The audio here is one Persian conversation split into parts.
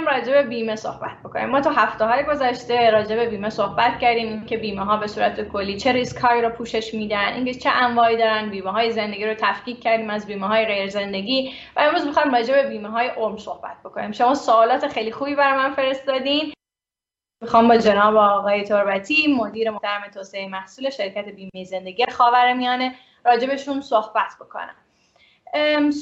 می‌خوایم راجع به بیمه صحبت بکنیم. ما تو هفته های گذشته راجع به بیمه صحبت کردیم که بیمه ها به صورت کلی چه ریسک هایی رو پوشش میدن اینکه چه انواعی دارن بیمه های زندگی رو تفکیک کردیم از بیمه های غیر زندگی. و امروز می‌خوایم راجع به بیمه های عمر صحبت بکنیم. شما سوالات خیلی خوبی برای من فرستادین. می‌خوام با جناب آقای تربتی مدیر محترم توسعه محصول شرکت بیمه زندگی خاورمیانه راجبشون صحبت بکنم.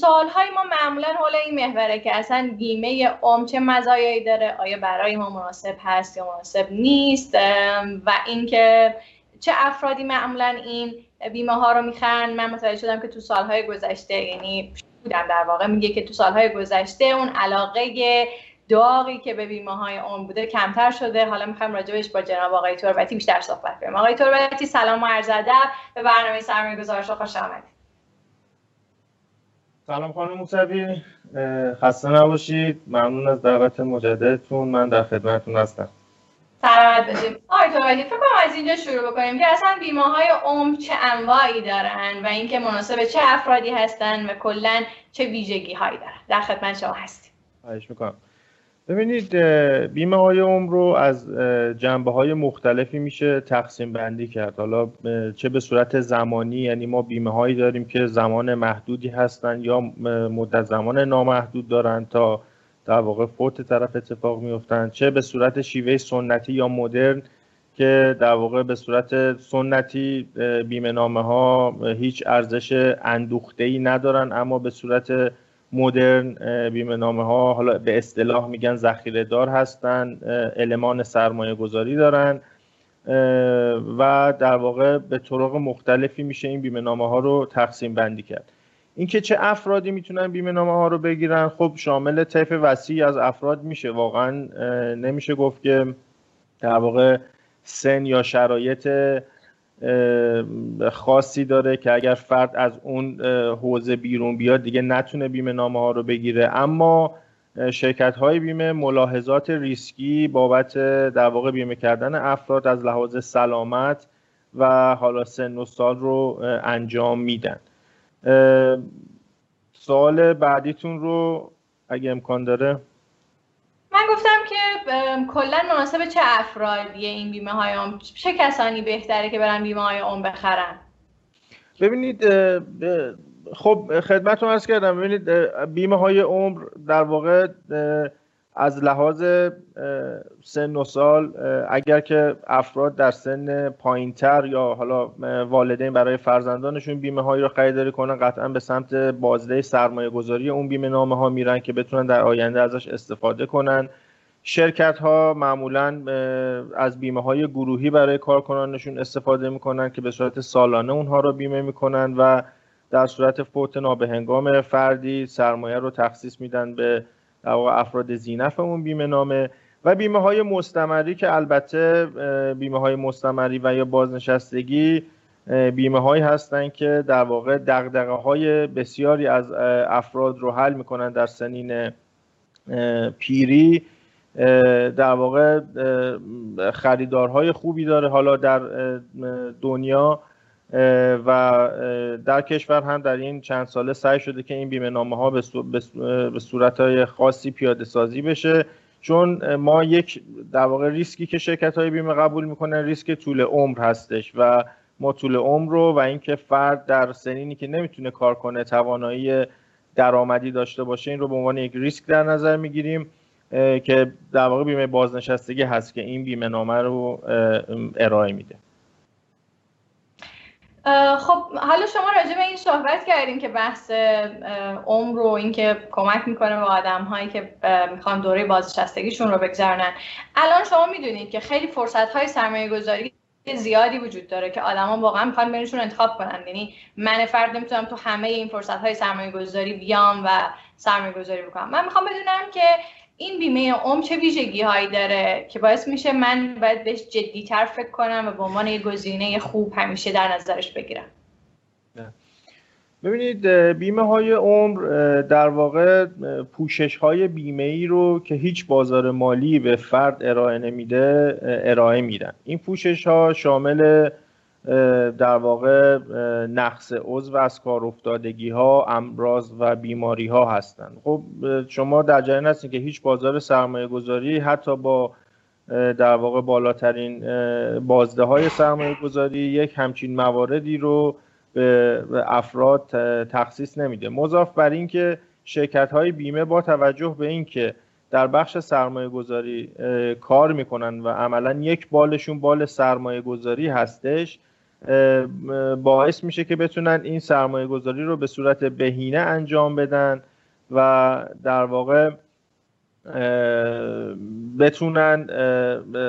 سال های ما معمولا حول این محوره که اصلا بیمه عمر چه مزایایی داره آیا برای ما مناسب هست یا مناسب نیست و اینکه چه افرادی معمولا این بیمه ها رو می‌خرن. من متوجه شدم که تو سالهای گذشته یعنی بودم در واقع میگه که تو سالهای گذشته اون علاقه داغی که به بیمه های عمر بوده کمتر شده. حالا می‌خوایم راجبش با جناب آقای تربتی بیشتر صحبت کنیم. آقای تربتی سلام و عرض ادب. به برنامه سرمایه گذارش خوش آمدید. سلام خانم موسوی. خسته نباشید. ممنون از دعوت مجددتون. من در خدمتتون هستم. سلامت باشید. آقای توبتی فکر کنم از اینجا شروع بکنیم. که اصلا بیمه های عمر چه انواعی دارن و اینکه مناسب چه افرادی هستن و کلا چه ویژگی هایی دارن؟ در خدمت شما هستیم. خواهش می‌کنم. ببینید بیمه های عمر رو از جنبه های مختلفی میشه تقسیم بندی کرد. حالا چه به صورت زمانی یعنی ما بیمه هایی داریم که زمان محدودی هستن یا مدت زمان نامحدود دارن تا در واقع فوت طرف اتفاق میفتن چه به صورت شیوه سنتی یا مدرن که در واقع به صورت سنتی بیمه نامه ها هیچ ارزش اندوخته ای ندارن اما به صورت مدرن بیمه نامه ها حالا به اصطلاح میگن ذخیره دار هستن المان سرمایه گذاری دارن و در واقع به طرق مختلفی میشه این بیمه نامه ها رو تقسیم بندی کرد. اینکه چه افرادی می‌تونن بیمه نامه ها رو بگیرن خب شامل طیف وسیعی از افراد میشه. واقعا نمیشه گفت که در واقع سن یا شرایط خاصی داره که اگر فرد از اون حوزه بیرون بیاد دیگه نتونه بیمه نامه ها رو بگیره. اما شرکت های بیمه ملاحظات ریسکی بابت در واقع بیمه کردن افراد از لحاظ سلامت و حالا سن و سال رو انجام میدن. سوال بعدیتون رو اگه امکان داره. کلا مناسب چه افرادیه این بیمه های عمر؟ چه کسانی بهتره که برن بیمه های عمر بخرن؟ ببینید خب خدمتتون عرض کردم. ببینید بیمه های عمر در واقع از لحاظ سن و سال اگر که افراد در سن پایینتر یا حالا والدین برای فرزندانشون بیمه هایی رو خریداری کنن قطعا به سمت بازده سرمایه گذاری اون بیمه نامه ها میرن که بتونن در آینده ازش استفاده کنن. شرکت ها معمولا از بیمه های گروهی برای کارکنانشون استفاده می‌کنن که به صورت سالانه اونها رو بیمه می‌کنن و در صورت فوت نابهنگام فردی سرمایه رو تخصیص میدن به در افراد زینف اون بیمه نامه و بیمه های مستمری که البته بیمه های مستمری و یا بازنشستگی بیمه هایی هستند که در واقع دقدقه های بسیاری از افراد رو حل می‌کنن در سنین پیری. در واقع خریدارهای خوبی داره. حالا در دنیا و در کشور هم در این چند ساله سعی شده که این بیمه نامه ها به صورت های خاصی پیاده سازی بشه. چون ما یک در واقع ریسکی که شرکت های بیمه قبول می‌کنن ریسک طول عمر هستش و ما طول عمر رو و اینکه فرد در سنینی که نمی‌تونه کار کنه توانایی درآمدی داشته باشه این رو به عنوان یک ریسک در نظر می‌گیریم. که در واقع بیمه بازنشستگی هست که این بیمه نامه رو ارائه میده. خب حالا شما راجع به این صحبت کردیم که بحث عمر رو اینکه کمک می‌کنه به آدم هایی که می‌خوان دوره بازنشستگیشون رو بگذرونن. الان شما می‌دونید که خیلی فرصت های سرمایه گذاری زیادی وجود داره که آدما واقعا می‌خوان بینشون انتخاب کنن. یعنی من فرد نمی‌تونم تو همه این فرصت های سرمایه گذاری بیام و سرمایه گذاری بکنم. من می‌خوام بدونم که این بیمه عمر چه ویژگی هایی داره که باعث میشه من باید بهش جدیتر فکر کنم و به عنوان یه گزینه خوب همیشه در نظرش بگیرم. ببینید بیمه های عمر در واقع پوشش های بیمه ای رو که هیچ بازار مالی به فرد ارائه نمیده ارائه میدن. این پوشش ها شامل در واقع نقص عضو از کار افتادگی ها امراض و بیماری ها هستند. خب شما در جریان هستید که هیچ بازار سرمایه گذاری حتی با در واقع بالاترین بازده های سرمایه گذاری یک همچین مواردی رو به افراد تخصیص نمیده. مضاف بر اینکه شرکت های بیمه با توجه به اینکه در بخش سرمایه گذاری کار می‌کنن و عملا یک بالشون بال سرمایه گذاری هستش باعث میشه که بتونن این سرمایه گذاری رو به صورت بهینه انجام بدن و در واقع بتونن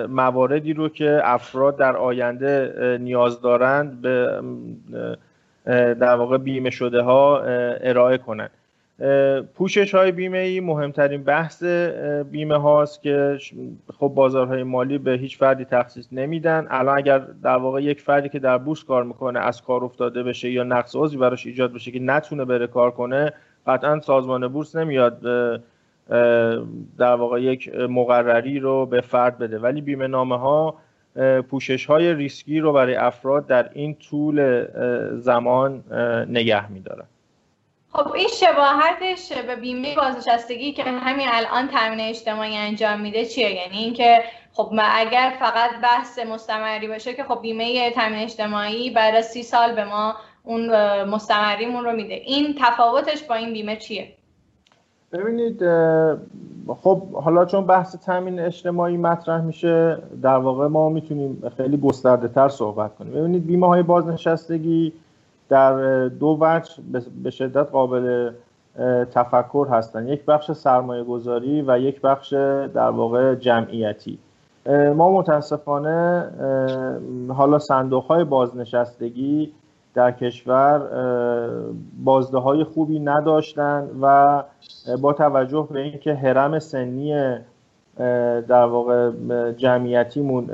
مواردی رو که افراد در آینده نیاز دارند به در واقع بیمه شده ها ارائه کنند پوشش های بیمه ای مهمترین بحث بیمه هاست که خب بازارهای مالی به هیچ فردی تخصیص نمیدن. الان اگر در واقع یک فردی که در بورس کار می‌کنه از کار افتاده بشه یا نقص عضوی براش ایجاد بشه که نتونه بره کار کنه قطعا سازمان بورس نمیاد در واقع یک مقرری رو به فرد بده. ولی بیمه نامه ها پوشش های ریسکی رو برای افراد در این طول زمان نگه میدارن. خب این شباهتش به بیمه بازنشستگی که همین الان تامین اجتماعی انجام میده چیه؟ یعنی اینکه خب اگر فقط بحث مستمری باشه که خب بیمه تامین اجتماعی از سی سال به ما اون مستمریمون رو میده. این تفاوتش با این بیمه چیه؟ ببینید خب حالا چون بحث تامین اجتماعی مطرح میشه در واقع ما می‌تونیم خیلی گسترده تر صحبت کنیم. ببینید بیمه های بازنشستگی در دو وجه به شدت قابل تفکر هستند یک بخش سرمایه گذاری و یک بخش در واقع جمعیتی. ما متاسفانه حالا صندوق های بازنشستگی در کشور بازده های خوبی نداشتند و با توجه به اینکه حرم سنی در واقع جمعیتیمون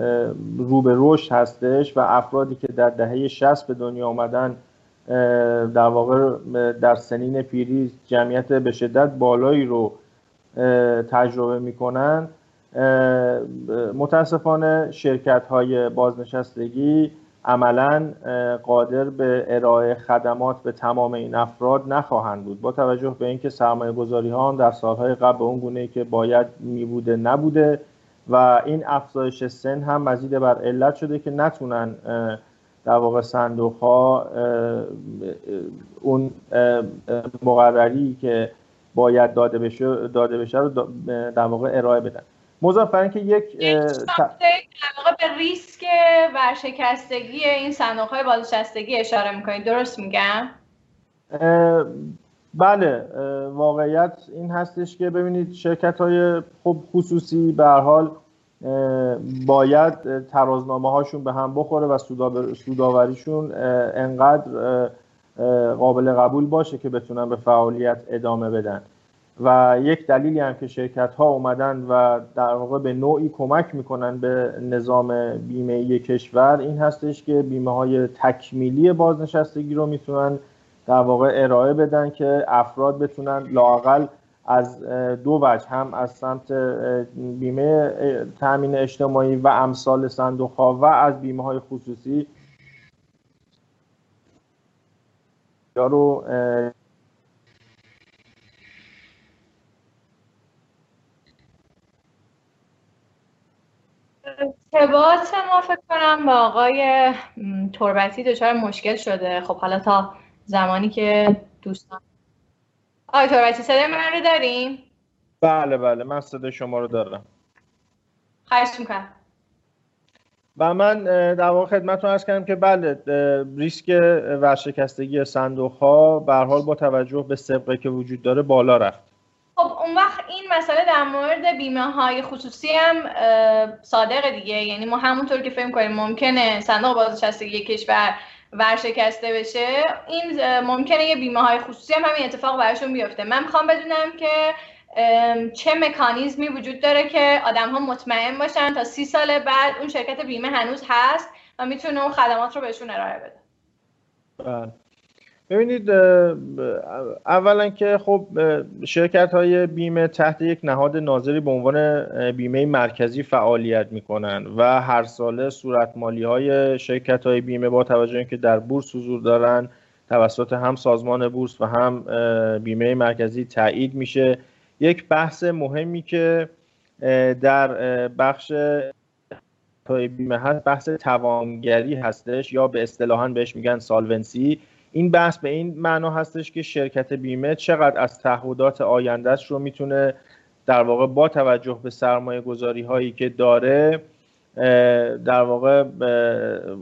رو به رشد هستش و افرادی که در دهه 60 به دنیا آمدن در واقع در سنین پیری جمعیت به شدت بالایی رو تجربه می‌کنن. متاسفانه شرکت های بازنشستگی عملا قادر به ارائه خدمات به تمام این افراد نخواهند بود. با توجه به اینکه سرمایه گذاری ها در سالهای قبل به اون گونه که باید میبوده نبوده و این افزایش سن هم مزید بر علت شده که نتونن در واقع صندوق ها اون مقرری که باید داده بشه داده بشه رو در واقع ارائه بدن. مضاف بر اینکه یک واقع به ریسک ورشکستگی این صندوق های بازنشستگی اشاره می‌کنید. درست میگم؟ بله واقعیت این هستش که ببینید شرکت های خب خصوصی به حال باید ترازنامه هاشون به هم بخوره و سوداوریشون انقدر قابل قبول باشه که بتونن به فعالیت ادامه بدن. و یک دلیلی هم که شرکت ها اومدن و در واقع به نوعی کمک می‌کنن به نظام بیمه کشور این هستش که بیمه های تکمیلی بازنشستگی رو می‌تونن در واقع ارائه بدن که افراد بتونن لاقل از دو وجه هم از سمت بیمه تامین اجتماعی و امثال صندوق ها و از بیمه های خصوصی. رو ارتباط ما فکر کنم با آقای تربتی دچار مشکل شده. خب حالا تا زمانی که دوستان آقای تربتی صدای من رو داریم؟ بله بله من صدای شما رو دارم. خواهش می‌کنم. و من در واقع خدمتتون ارز کردم که بله ریسک ورشکستگی صندوق ها به حال با توجه به سبقه که وجود داره بالا رفت. خب اون وقت این مسئله در مورد بیمه های خصوصی هم صادق دیگه. یعنی ما همونطور که فکر کنیم ممکنه صندوق بازنشستگی کشور ورشکسته بشه این ممکنه یه بیمه های خصوصی هم همین اتفاق براشون بیفته. من می‌خوام بدونم که چه مکانیزمی وجود داره که آدم ها مطمئن باشن تا سی سال بعد اون شرکت بیمه هنوز هست و می‌تونه اون خدمات رو بهشون ارائه بده. بله. ببینید اولا که خب شرکت های بیمه تحت یک نهاد ناظری به عنوان بیمه مرکزی فعالیت می‌کنن و هر ساله صورت مالی های شرکت های بیمه با توجه که در بورس حضور دارن توسط هم سازمان بورس و هم بیمه مرکزی تایید میشه. یک بحث مهمی که در بخش بیمه هست بحث توانگری هستش یا به اصطلاحا بهش میگن سالونسی. این بحث به این معنا هستش که شرکت بیمه چقدر از تعهدات آیندهش رو می‌تونه در واقع با توجه به سرمایه گذاری هایی که داره در واقع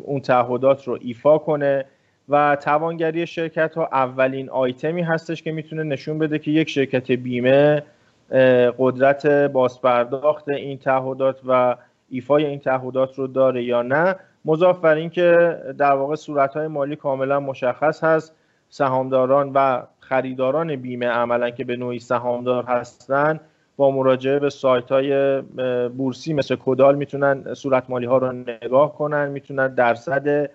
اون تعهدات رو ایفا کنه و توانگری شرکت ها اولین آیتمی هستش که می‌تونه نشون بده که یک شرکت بیمه قدرت بازپرداخت این تعهدات و ایفای این تعهدات رو داره یا نه. مضاف بر اینکه در واقع صورتهای مالی کاملا مشخص هست سهامداران و خریداران بیمه عملا که به نوعی سهامدار هستن با مراجعه به سایت های بورسی مثل کدال می‌تونن صورت مالی ها رو نگاه کنن می‌تونن درصد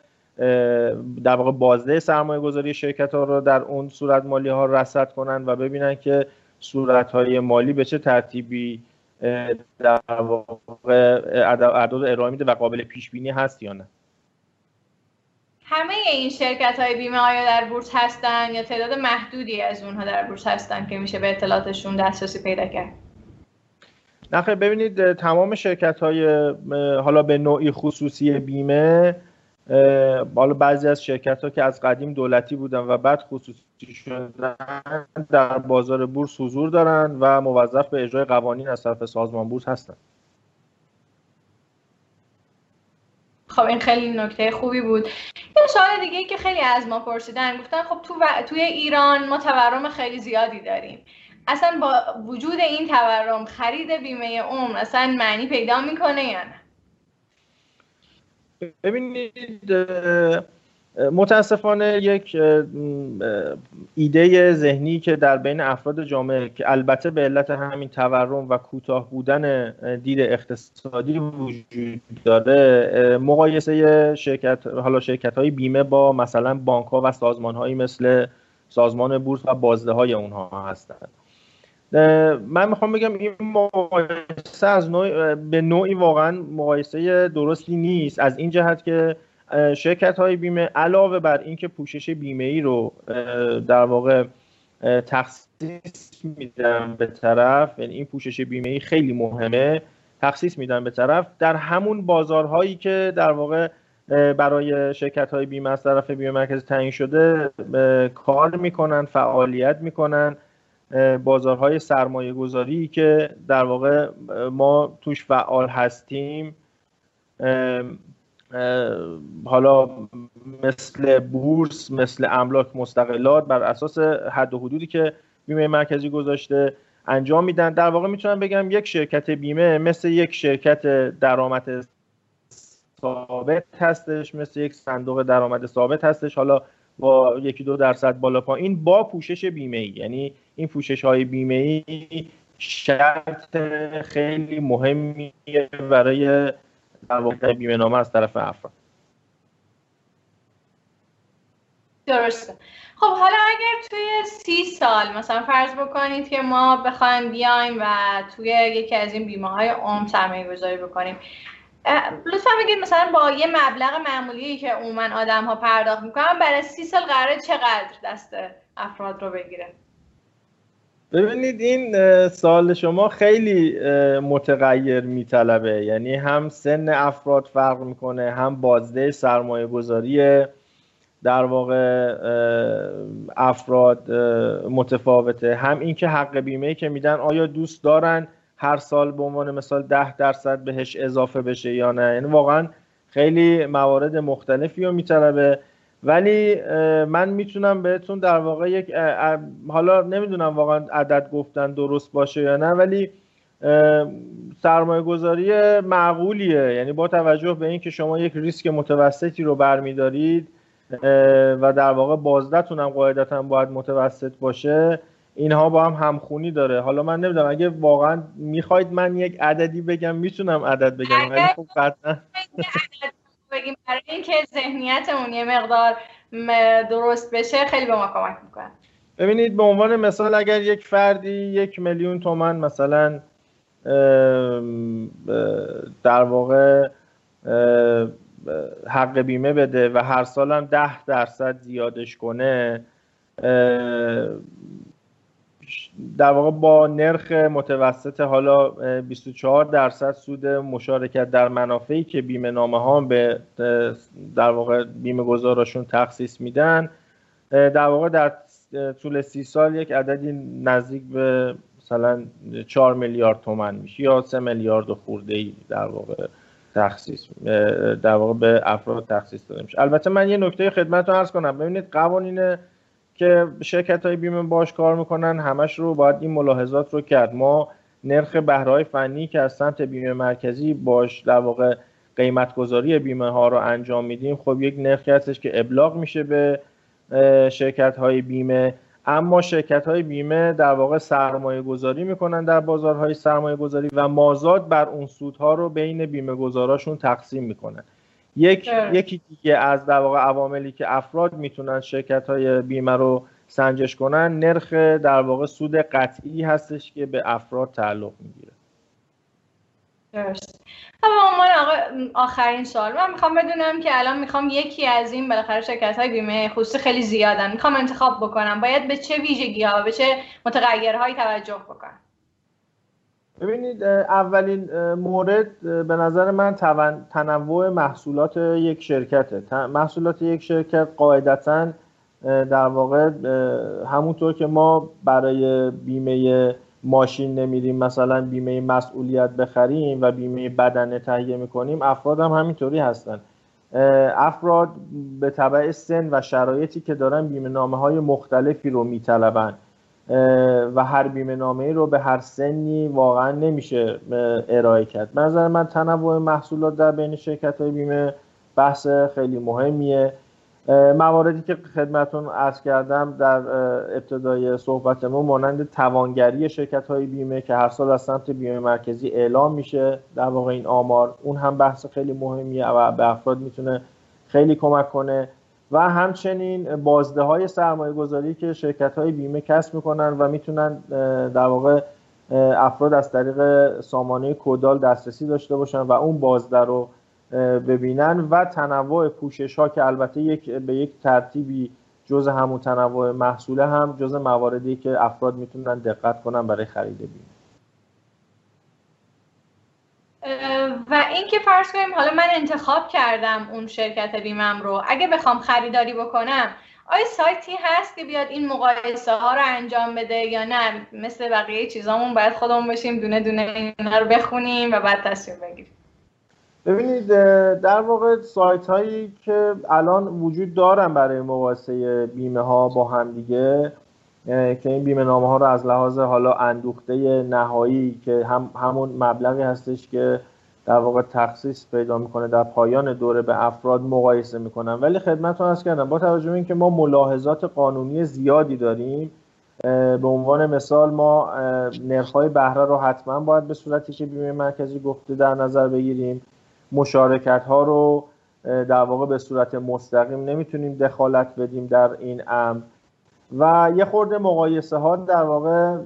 در واقع بازده سرمایه گذاری شرکت ها رو در اون صورت مالی ها رصد کنن و ببینن که صورت های مالی به چه ترتیبی در واقع اعداد ارائه میده و قابل پیش بینی هست یا نه؟ همه این شرکت های بیمه آیا در بورس هستن یا تعداد محدودی از اونها در بورس هستن که میشه به اطلاعاتشون دسترسی پیدا کرد؟ نخیر ببینید تمام شرکت های حالا به نوعی خصوصی بیمه بالا بعضی از شرکت ها که از قدیم دولتی بودن و بعد خصوصی شدن در بازار بورس حضور دارن و موظف به اجرای قوانین از طرف سازمان بورس هستن. خب این خیلی نکته خوبی بود. یه سوال دیگه که خیلی از ما پرسیدن گفتن خب تو و... توی ایران ما تورم خیلی زیادی داریم. اصلا با وجود این تورم خرید بیمه عمر اصلا معنی پیدا می‌کنه یا نه؟ ببینید متاسفانه یک ایده ذهنی که در بین افراد جامعه که البته به علت همین تورم و کوتاه بودن دید اقتصادی وجود داره مقایسه شرکت حالا شرکت های بیمه با مثلا بانک ها و سازمان هایی مثل سازمان بورس و بازده های اونها هستند. من می‌خوام بگم این مقایسه از نوع به نوعی واقعا مقایسه درستی نیست. از این جهت که شرکت های بیمه علاوه بر اینکه پوشش بیمه ای رو در واقع تخصیص میدن به طرف یعنی این پوشش بیمه ای خیلی مهمه تخصیص میدن به طرف. در همون بازارهایی که در واقع برای شرکت های بیمه از طرف بیمه مرکزی تعیین شده کار می‌کنن فعالیت می‌کنن. بازارهای سرمایه گذاری که در واقع ما توش فعال هستیم حالا مثل بورس مثل املاک مستقلات بر اساس حد و حدودی که بیمه مرکزی گذاشته انجام میدن. در واقع می‌تونم بگم یک شرکت بیمه مثل یک شرکت درآمد ثابت هستش مثل یک صندوق درآمد ثابت هستش. حالا با یکی دو درصد بالا پایین با پوشش بیمه ای یعنی این پوشش های بیمه ای شرط خیلی مهمیه برای در بیمه نامه از طرف افراد. درسته. خب حالا اگر توی سی سال مثلا فرض بکنید که ما بخوایم بیایم و توی یکی از این بیمه های عمر سرمایه گذاری بکنیم لطفا بگید مثلا با یه مبلغ معمولی که عموما آدم ها پرداخت می‌کنن برای سی سال قراره چقدر دست افراد رو بگیره؟ ببینید این سال شما خیلی متغیر میطلبه. یعنی هم سن افراد فرق می‌کنه هم بازده سرمایه گذاری در واقع افراد متفاوته هم اینکه حق بیمه که میدن آیا دوست دارن هر سال به عنوان مثال ده درصد بهش اضافه بشه یا نه. یعنی واقعا خیلی موارد مختلفی رو میطلبه. ولی من می‌تونم بهتون در واقع یک حالا نمی‌دونم واقعا عدد گفتن درست باشه یا نه ولی سرمایه گذاری معقولیه. یعنی با توجه به اینکه شما یک ریسک متوسطی رو برمیدارید و در واقع بازدهتون هم قاعدتا باید متوسط باشه اینها با هم همخونی داره. حالا من نمی‌دونم اگه واقعا می‌خواید من یک عددی بگم می‌تونم عدد بگم. ولی خب بگیم برای اینکه ذهنیتمون یه مقدار درست بشه خیلی به ما کمک می‌کنه. ببینید به عنوان مثال اگر یک فردی یک میلیون تومن مثلا در واقع حق بیمه بده و هر سال هم ده درصد زیادش کنه در واقع با نرخ متوسط حالا 24 درصد سود مشارکت در منافعی که بیمه نامه ها به در واقع بیمه گذاراشون تخصیص میدن در واقع در طول سی سال یک عددی نزدیک به مثلا 4 میلیارد تومن میشه یا 3 میلیارد و خورده ای در واقع تخصیص در واقع به افراد تخصیص داده میشه. البته من یه نکته خدمت رو عرض کنم. ببینید قوانین که شرکت های بیمه باش کار می‌کنن همش رو باید این ملاحظات رو کرد. ما نرخ بهره فنی که از سمت بیمه مرکزی باش در واقع قیمت گذاری بیمه ها رو انجام میدیم خب یک نرخی هستش که ابلاغ میشه به شرکت های بیمه. اما شرکت های بیمه در واقع سرمایه گذاری می‌کنن در بازارهای سرمایه گذاری و مازاد بر اون سودها رو بین بیمه گذاراشون تقسیم می‌کنن. یک یکی دیگه از در واقع عواملی که افراد می‌تونن شرکت های بیمه رو سنجش کنن نرخ در واقع سود قطعی هستش که به افراد تعلق می‌گیره. درست. اما عنوان آخرین سوال من می‌خوام بدونم که الان می‌خوام یکی از این بالاخره شرکت های بیمه خصوصی خیلی زیادن. می‌خوام انتخاب بکنم. باید به چه ویژگی ها و به چه متغیرهایی توجه بکنم؟ ببینید اولین مورد به نظر من تنوع محصولات یک شرکته. محصولات یک شرکت قاعدتا در واقع همونطور که ما برای بیمه ماشین نمیریم مثلا بیمه مسئولیت بخریم و بیمه بدنه تهیه می‌کنیم افراد هم همینطوری هستن. افراد به طبع سن و شرایطی که دارن بیمه نامه های مختلفی رو میطلبن. و هر بیمه نامه رو به هر سنی واقعا نمیشه ارائه کرد. نظر من تنوع محصولات در بین شرکت های بیمه بحث خیلی مهمیه. مواردی که خدمتون عرض کردم در ابتدای صحبتمون مانند توانگری شرکت های بیمه که هر سال از سمت بیمه مرکزی اعلام میشه در واقع این آمار اون هم بحث خیلی مهمیه و به افراد می‌تونه خیلی کمک کنه. و همچنین بازده های سرمایه گذاری که شرکت های بیمه کسب می‌کنن و می‌تونن در واقع افراد از طریق سامانه کودال دسترسی داشته باشن و اون بازده رو ببینن و تنوع پوشش ها که البته یک به یک ترتیبی جز همون تنوع محصوله هم جز مواردی که افراد می‌تونن دقت کنن برای خرید بیمه و اینکه فرض کنیم حالا من انتخاب کردم اون شرکت بیمم رو اگه بخوام خریداری بکنم آیا سایتی هست که بیاد این مقایسه ها رو انجام بده یا نه؟ مثل بقیه چیزامون باید خودمون بشیم دونه دونه اینا رو بخونیم و بعد تصمیم بگیریم. ببینید در واقع سایت هایی که الان وجود دارن برای مقایسه بیمه ها با هم دیگه که این بیمه نامه ها رو از لحاظ حالا اندوخته نهایی که هم همون مبلغی هستش که در واقع تخصیص پیدا می‌کنه در پایان دوره به افراد مقایسه می‌کنن. ولی خدمتتون از کردم با توجه به اینکه ما ملاحظات قانونی زیادی داریم به عنوان مثال ما نرخ‌های بهره رو حتما باید به صورتی که بیمه مرکزی گفته در نظر بگیریم مشارکت ها رو در واقع به صورت مستقیم نمی‌تونیم دخالت بدیم در این امر. و یه خورده مقایسه ها در واقع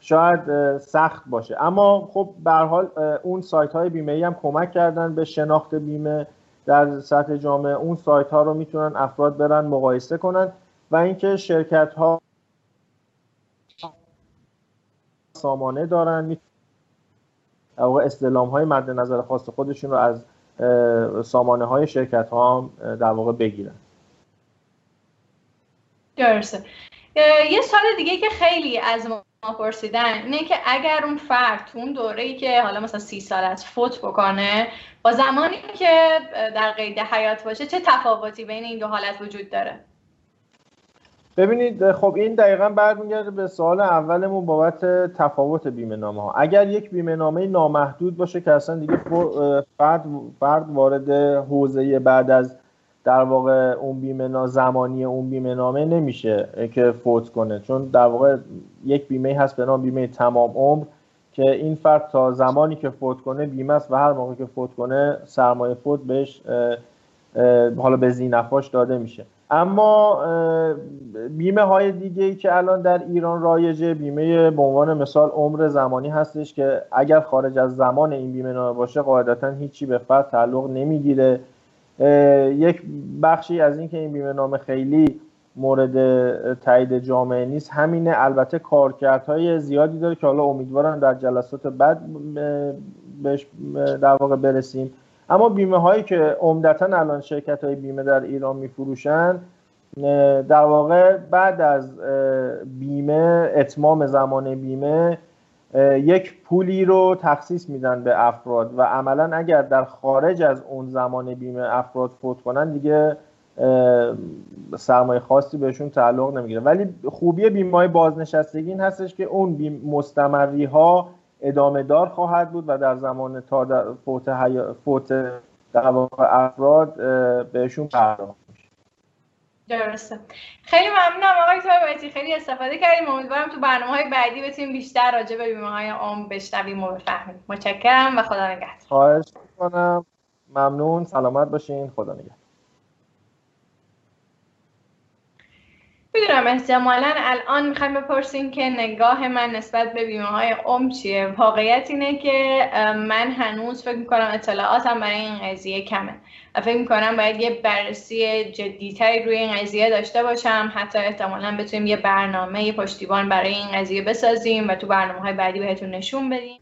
شاید سخت باشه. اما خب به حال اون سایت های بیمه ای هم کمک کردن به شناخت بیمه در سطح جامعه. اون سایت ها رو می‌تونن افراد برن مقایسه کنن و اینکه شرکت ها سامانه دارن. استلام های مد نظر خاص خودشون رو از سامانه های شرکت ها در واقع بگیرن. درسته. یه سال دیگه که خیلی از ما پرسیدن اینه که اگر اون فرد تو اون دوره ای که حالا مثلا سی سال از فوت بکنه با زمانی که در قید حیات باشه چه تفاوتی بین این دو حالت وجود داره؟ ببینید خب این دقیقا برمیگرده به سوال اولمون بابت تفاوت بیمه نامه ها اگر یک بیمه نامه نامحدود باشه که اصلا دیگه فرد, فرد وارد حوزه بعد از در واقع اون بیمه زمانی اون بیمه نامه نمیشه که فوت کنه. چون در واقع یک بیمه هست به نام بیمه تمام عمر که این فرد تا زمانی که فوت کنه بیمه است و هر موقع که فوت کنه سرمایه فوت بهش حالا به زینفاش داده میشه. اما بیمه های دیگه ای که الان در ایران رایجه بیمه به عنوان مثال عمر زمانی هستش که اگر خارج از زمان این بیمه نامه باشه قاعدتا هیچی به فرد تعلق نمی‌گیره. یک بخشی از اینکه این بیمه نامه خیلی مورد تایید جامعه نیست همینه. البته کارکردهای زیادی داره که حالا امیدوارم در جلسات بعد بهش در واقع برسیم. اما بیمه هایی که عمدتا الان شرکت های بیمه در ایران میفروشن در واقع بعد از بیمه اتمام زمان بیمه یک پولی رو تخصیص میدن به افراد و عملا اگر در خارج از اون زمان بیمه افراد فوت کنن دیگه سرمایه خاصی بهشون تعلق نمی‌گیره. ولی خوبی بیمه بازنشستگی این هستش که اون مستمری ها ادامه دار خواهد بود و در زمان تا در فوت, فوت در افراد بهشون پرداخت. درسته. خیلی ممنونم آقای تایباتی خیلی استفاده کردیم. امیدوارم تو برنامه های بعدی بتونیم بیشتر راجع به بیمه های عام بشنویم و بفهمیم. متشکرم و خدا نگهدار. خواهش می‌کنم. ممنون. سلامت باشین. خدا نگهدار. می‌دونم احتمالا الان می‌خوایم بپرسیم که نگاه من نسبت به بیمه های عمر چیه؟ واقعیت اینه که من هنوز فکر می‌کنم اطلاعاتم برای این قضیه کمه. و فکر می‌کنم باید یه بررسی جدیتری روی این قضیه داشته باشم. حتی احتمالا بتونیم یه برنامه یه پشتیبان برای این قضیه بسازیم و تو برنامه های بعدی بهتون نشون بدیم.